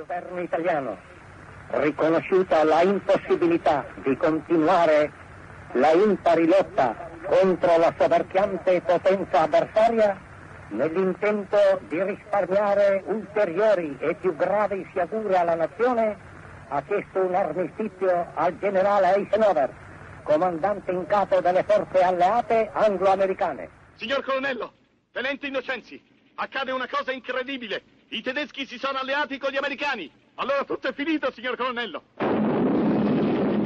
governo italiano, riconosciuta la impossibilità di continuare la impari lotta contro la soverchiante potenza avversaria, nell'intento di risparmiare ulteriori e più gravi sciagure alla nazione, ha chiesto un armistizio al generale Eisenhower, comandante in capo delle forze alleate anglo-americane. Signor colonnello, tenente Innocenzi, accade una cosa incredibile. I tedeschi si sono alleati con gli americani. Allora tutto è finito, signor colonnello.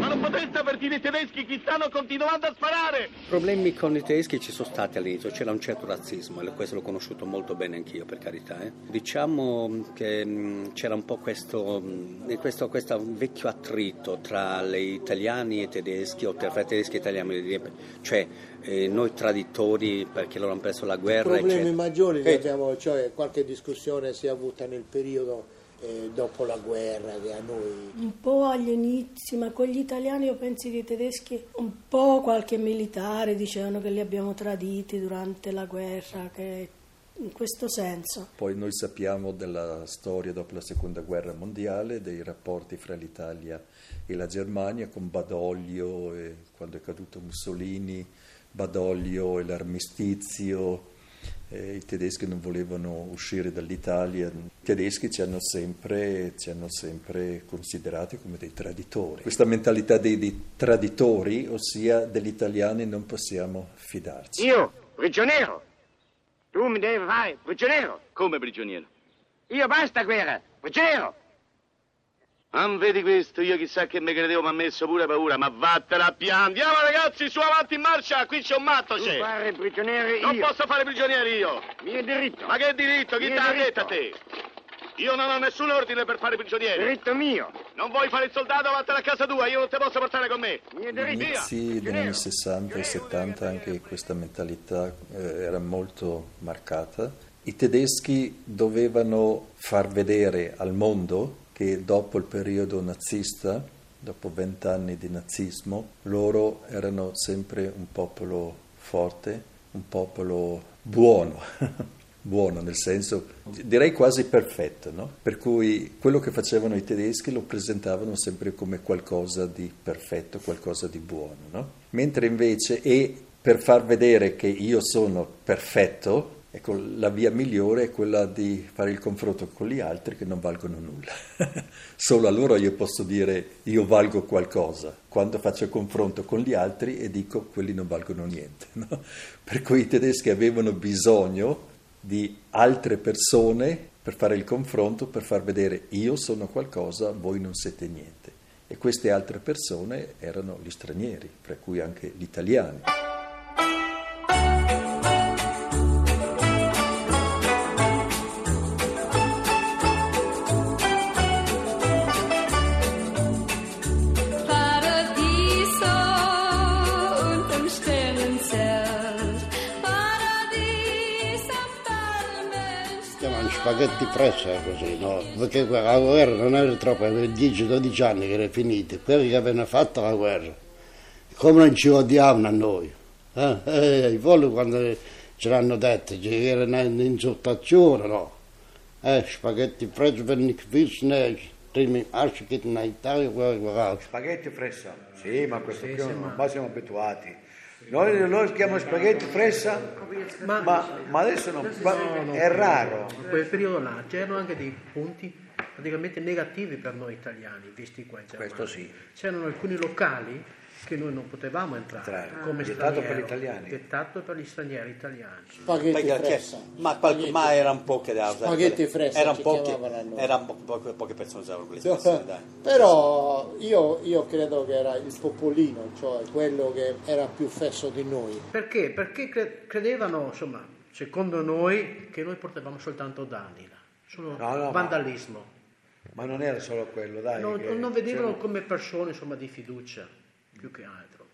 Ma non potreste avvertire i tedeschi che stanno continuando a sparare! Problemi con i tedeschi ci sono stati all'inizio, c'era un certo razzismo, e questo l'ho conosciuto molto bene anch'io per carità. Eh. Diciamo che mh, c'era un po' questo, mh, questo, questo, vecchio attrito tra gli italiani e i tedeschi, o tra i tedeschi e italiani, cioè eh, noi traditori perché loro hanno perso la guerra. I problemi eccetera. maggiori, Eh, abbiamo, cioè qualche discussione si è avuta nel periodo eh, dopo la guerra che a noi Un po' agli inizi, ma con gli italiani io penso che i tedeschi, un po' qualche militare dicevano che li abbiamo traditi durante la guerra, che in questo senso. Poi noi sappiamo della storia dopo la seconda guerra mondiale, dei rapporti fra l'Italia e la Germania con Badoglio, e quando è caduto Mussolini, Badoglio e l'armistizio. Eh, I tedeschi non volevano uscire dall'Italia, i tedeschi ci hanno sempre, ci hanno sempre considerati come dei traditori. Questa mentalità dei, dei traditori, ossia degli italiani, non possiamo fidarci. Io, prigioniero. Tu mi devi fare prigioniero. Come prigioniero? Io basta guerra, prigioniero. Non vedi questo? Io chissà che mi credevo, mi ha messo pure paura, ma vattene a piano. Andiamo ragazzi, su avanti in marcia, qui c'è un matto, c'è. fare prigioniero Non io. posso fare prigionieri io. Mio diritto. Ma che diritto? Chi te diritto. detto a te? Io non ho nessun ordine per fare prigionieri. Diritto mio. Non vuoi fare il soldato, vattene a casa tua, io non ti posso portare con me. Mio diritto. All'inizio degli anni 60 e 70 anche questa mentalità eh, era molto marcata. I tedeschi dovevano far vedere al mondo che dopo il periodo nazista, dopo vent'anni di nazismo, loro erano sempre un popolo forte, un popolo buono. Buono nel senso, direi quasi perfetto, no? Per cui quello che facevano i tedeschi lo presentavano sempre come qualcosa di perfetto, qualcosa di buono, no? Mentre invece, e per far vedere che io sono perfetto, ecco, la via migliore è quella di fare il confronto con gli altri che non valgono nulla. Solo allora io posso dire io valgo qualcosa, quando faccio confronto con gli altri e dico quelli non valgono niente. no? Per cui i tedeschi avevano bisogno di altre persone per fare il confronto, per far vedere io sono qualcosa, voi non siete niente. E queste altre persone erano gli stranieri, fra cui anche gli italiani. Spaghetti fresca così, no? Perché la guerra non era troppo, aveva 10-12 anni che era finita, quelli che avevano fatto la guerra, come non ci odiavano a noi? Eh? Eh, I voli quando ce l'hanno detto, che era un'insultazione, no? Eh, spaghetti freschi per guarda, guarda. Spaghetti fressa, sì, ma questo qui ormai siamo abituati. Noi, noi chiamiamo spaghetti fressa, ma, ma adesso no, ma è raro. In quel periodo là c'erano anche dei punti praticamente negativi per noi italiani, visti qua in Germania. Questo sì. C'erano alcuni locali che noi non potevamo entrare, Entrare. come Vietato straniero, per gli italiani. Vietato per gli stranieri italiani. spaghetti Perché- fresca. ma, qual- Spaghetti. ma era un po' che da usare. Spaghetti fresca Erano noi. erano po- poche, poche persone usavano quelle espressioni, dai. Però io, io credo che era il popolino, cioè quello che era più fesso di noi. Perché? Perché cre- credevano, insomma, secondo noi, che noi portavamo soltanto danni, solo No, no, ma- vandalismo. Ma non era solo quello, dai. non, non vedevano c'era- come persone insomma, di fiducia, più che altro.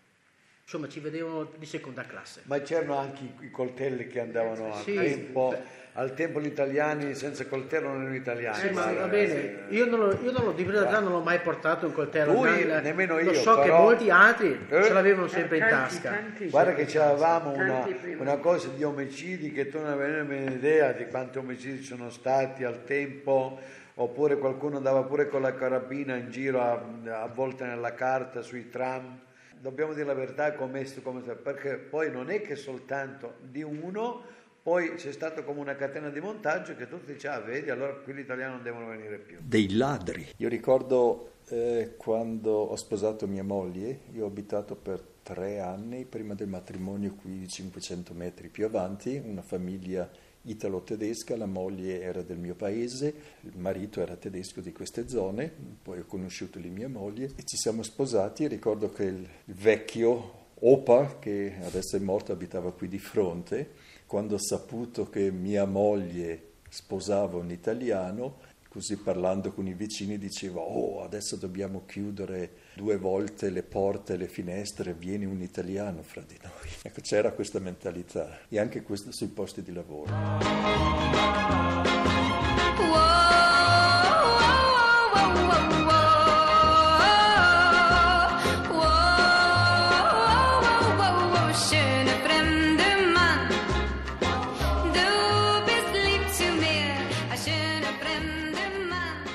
Insomma, ci vedevano di seconda classe. Ma c'erano anche i, i coltelli che andavano al Sì, tempo. beh. Al tempo gli italiani senza coltello non erano italiani. Sì, ma va bene, io non lo, io non lo, di verità non l'ho mai portato un coltello, Lui, nel- nemmeno lo io, so che però- molti altri Eh? ce l'avevano sempre in tasca. Guarda che avevamo una, una cosa di omicidi che tu non avevi nemmeno idea di quanti omicidi ci sono stati al tempo, oppure qualcuno andava pure con la carabina in giro a, a volte nella carta sui tram. Dobbiamo dire la verità come, come, perché poi non è che soltanto di uno, poi c'è stato come una catena di montaggio che tutti dicevano, ah, vedi, allora qui gli italiani non devono venire più. Dei ladri. Io ricordo eh, quando ho sposato mia moglie, io ho abitato per tre anni prima del matrimonio qui 500 metri più avanti, una famiglia italo-tedesca, la moglie era del mio paese, il marito era tedesco di queste zone, poi ho conosciuto lì mia moglie e ci siamo sposati. Ricordo che il vecchio Opa, che adesso è morto, abitava qui di fronte, quando ha saputo che mia moglie sposava un italiano, così parlando con i vicini diceva oh adesso dobbiamo chiudere due volte le porte e le finestre, viene un italiano fra di noi. Ecco, c'era questa mentalità e anche questo sui posti di lavoro. Schöne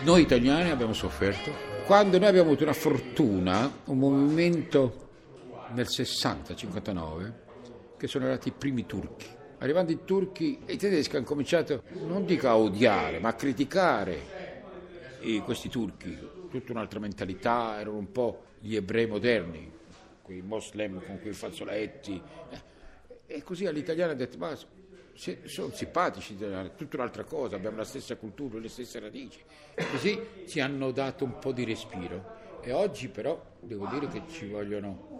Noi italiani abbiamo sofferto quando noi abbiamo avuto una fortuna, un movimento nel 60-59, che sono arrivati i primi turchi. Arrivando i turchi, i tedeschi hanno cominciato, non dico a odiare, ma a criticare questi turchi, tutta un'altra mentalità, erano un po' gli ebrei moderni, quei moslem con quei fazzoletti. E così all'italiano ha detto, ma sono simpatici, gli italiani, tutta un'altra cosa, abbiamo la stessa cultura, le stesse radici. Così ci hanno dato un po' di respiro. E oggi però devo dire che ci vogliono...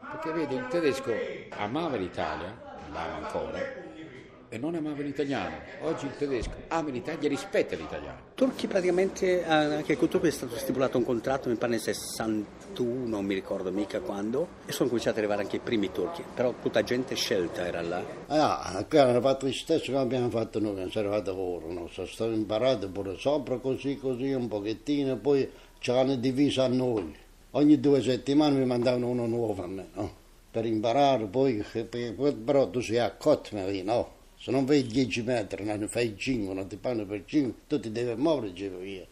Perché vedi, il tedesco amava l'Italia, l'ama ancora, e non amava l'italiano. Oggi il tedesco ama l'Italia e rispetta l'italiano. Turchi praticamente, eh, anche con Turchi è stato stipulato un contratto, mi pare nel 61, non mi ricordo mica quando, e sono cominciati ad arrivare anche i primi turchi, però tutta gente scelta era là. Ah, qui hanno fatto lo stesso che abbiamo fatto noi, che sono arrivati loro, no? sono stati imparati pure sopra così così un pochettino, poi ce l'hanno diviso a noi. Ogni due settimane mi mandavano uno nuovo a me, no? Per imparare, poi, però tu sei accorto, Marina, no? Se non fai 10 metri, non fai 5, non ti fanno per 5, tu ti devi muovere, dicevo io.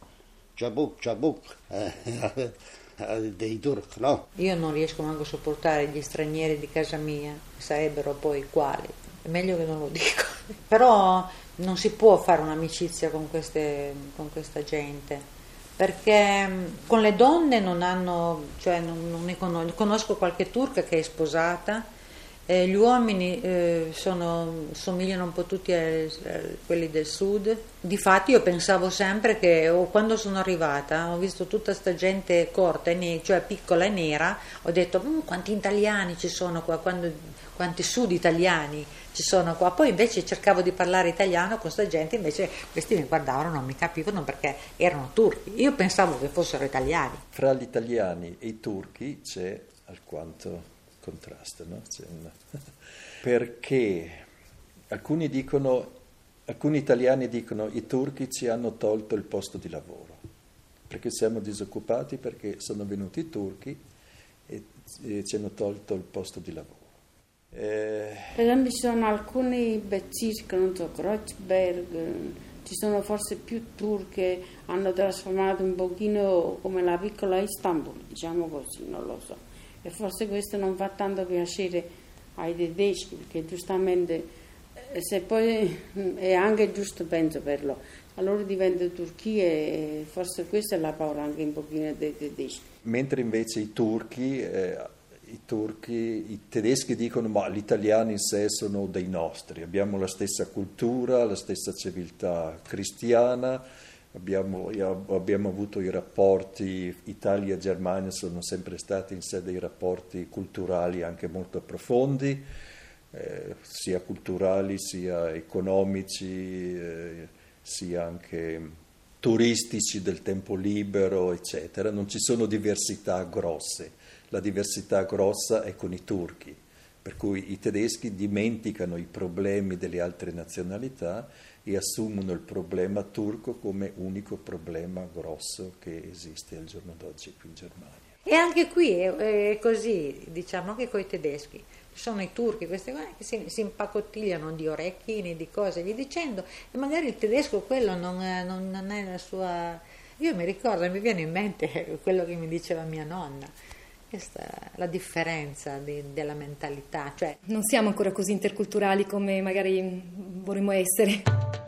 Ciabuc, ciabuc, eh, dei turchi, no? Io non riesco manco a sopportare gli stranieri di casa mia, sarebbero poi quali. È meglio che non lo dico. Però non si può fare un'amicizia con, queste- con questa gente. Perché mh, con le donne non hanno, cioè non, non ne conosco, conosco qualche turca che è sposata, eh, gli uomini eh, sono- somigliano un po' tutti a, a quelli del sud. Difatti io pensavo sempre che o quando sono arrivata ho visto tutta sta gente corta, ne- cioè piccola e nera, ho detto "Mm, quanti italiani ci sono qua, quando- quanti sud italiani ci sono qua. Poi invece cercavo di parlare italiano con sta gente, invece questi mi guardavano, non mi capivano perché erano turchi. Io pensavo che fossero italiani. Fra gli italiani e i turchi c'è alquanto contrasto, no? Perché alcuni dicono, alcuni italiani dicono i turchi ci hanno tolto il posto di lavoro, perché siamo disoccupati perché sono venuti i turchi e, e ci hanno tolto il posto di lavoro. Eh, Per esempio ci sono alcuni bezirk, non so, Kreuzberg, ci sono forse più turche, hanno trasformato un pochino come la piccola Istanbul, diciamo così, non lo so. E forse questo non fa tanto piacere ai tedeschi, perché giustamente, eh, se poi mm, è anche giusto penso per loro, allora diventa Turchia e forse questa è la paura anche un pochino dei tedeschi. Mentre invece i turchi, eh, i turchi, i tedeschi dicono ma gli italiani in sé sono dei nostri, abbiamo la stessa cultura, la stessa civiltà cristiana, abbiamo, abbiamo avuto i rapporti, Italia e Germania sono sempre stati in sé dei rapporti culturali anche molto profondi, eh, sia culturali sia economici, eh, sia anche turistici del tempo libero, eccetera. Non ci sono diversità grosse, la diversità grossa è con i turchi, per cui i tedeschi dimenticano i problemi delle altre nazionalità e assumono il problema turco come unico problema grosso che esiste al giorno d'oggi qui in Germania. E anche qui è, così, diciamo anche con i tedeschi. Sono i turchi, queste cose che si, si impacottigliano di orecchini, di cose, vi dicendo, e magari il tedesco quello non, non, non è la sua... Io mi ricordo, mi viene in mente quello che mi diceva mia nonna. È la differenza di, della mentalità. Cioè... Non siamo ancora così interculturali come magari vorremmo essere.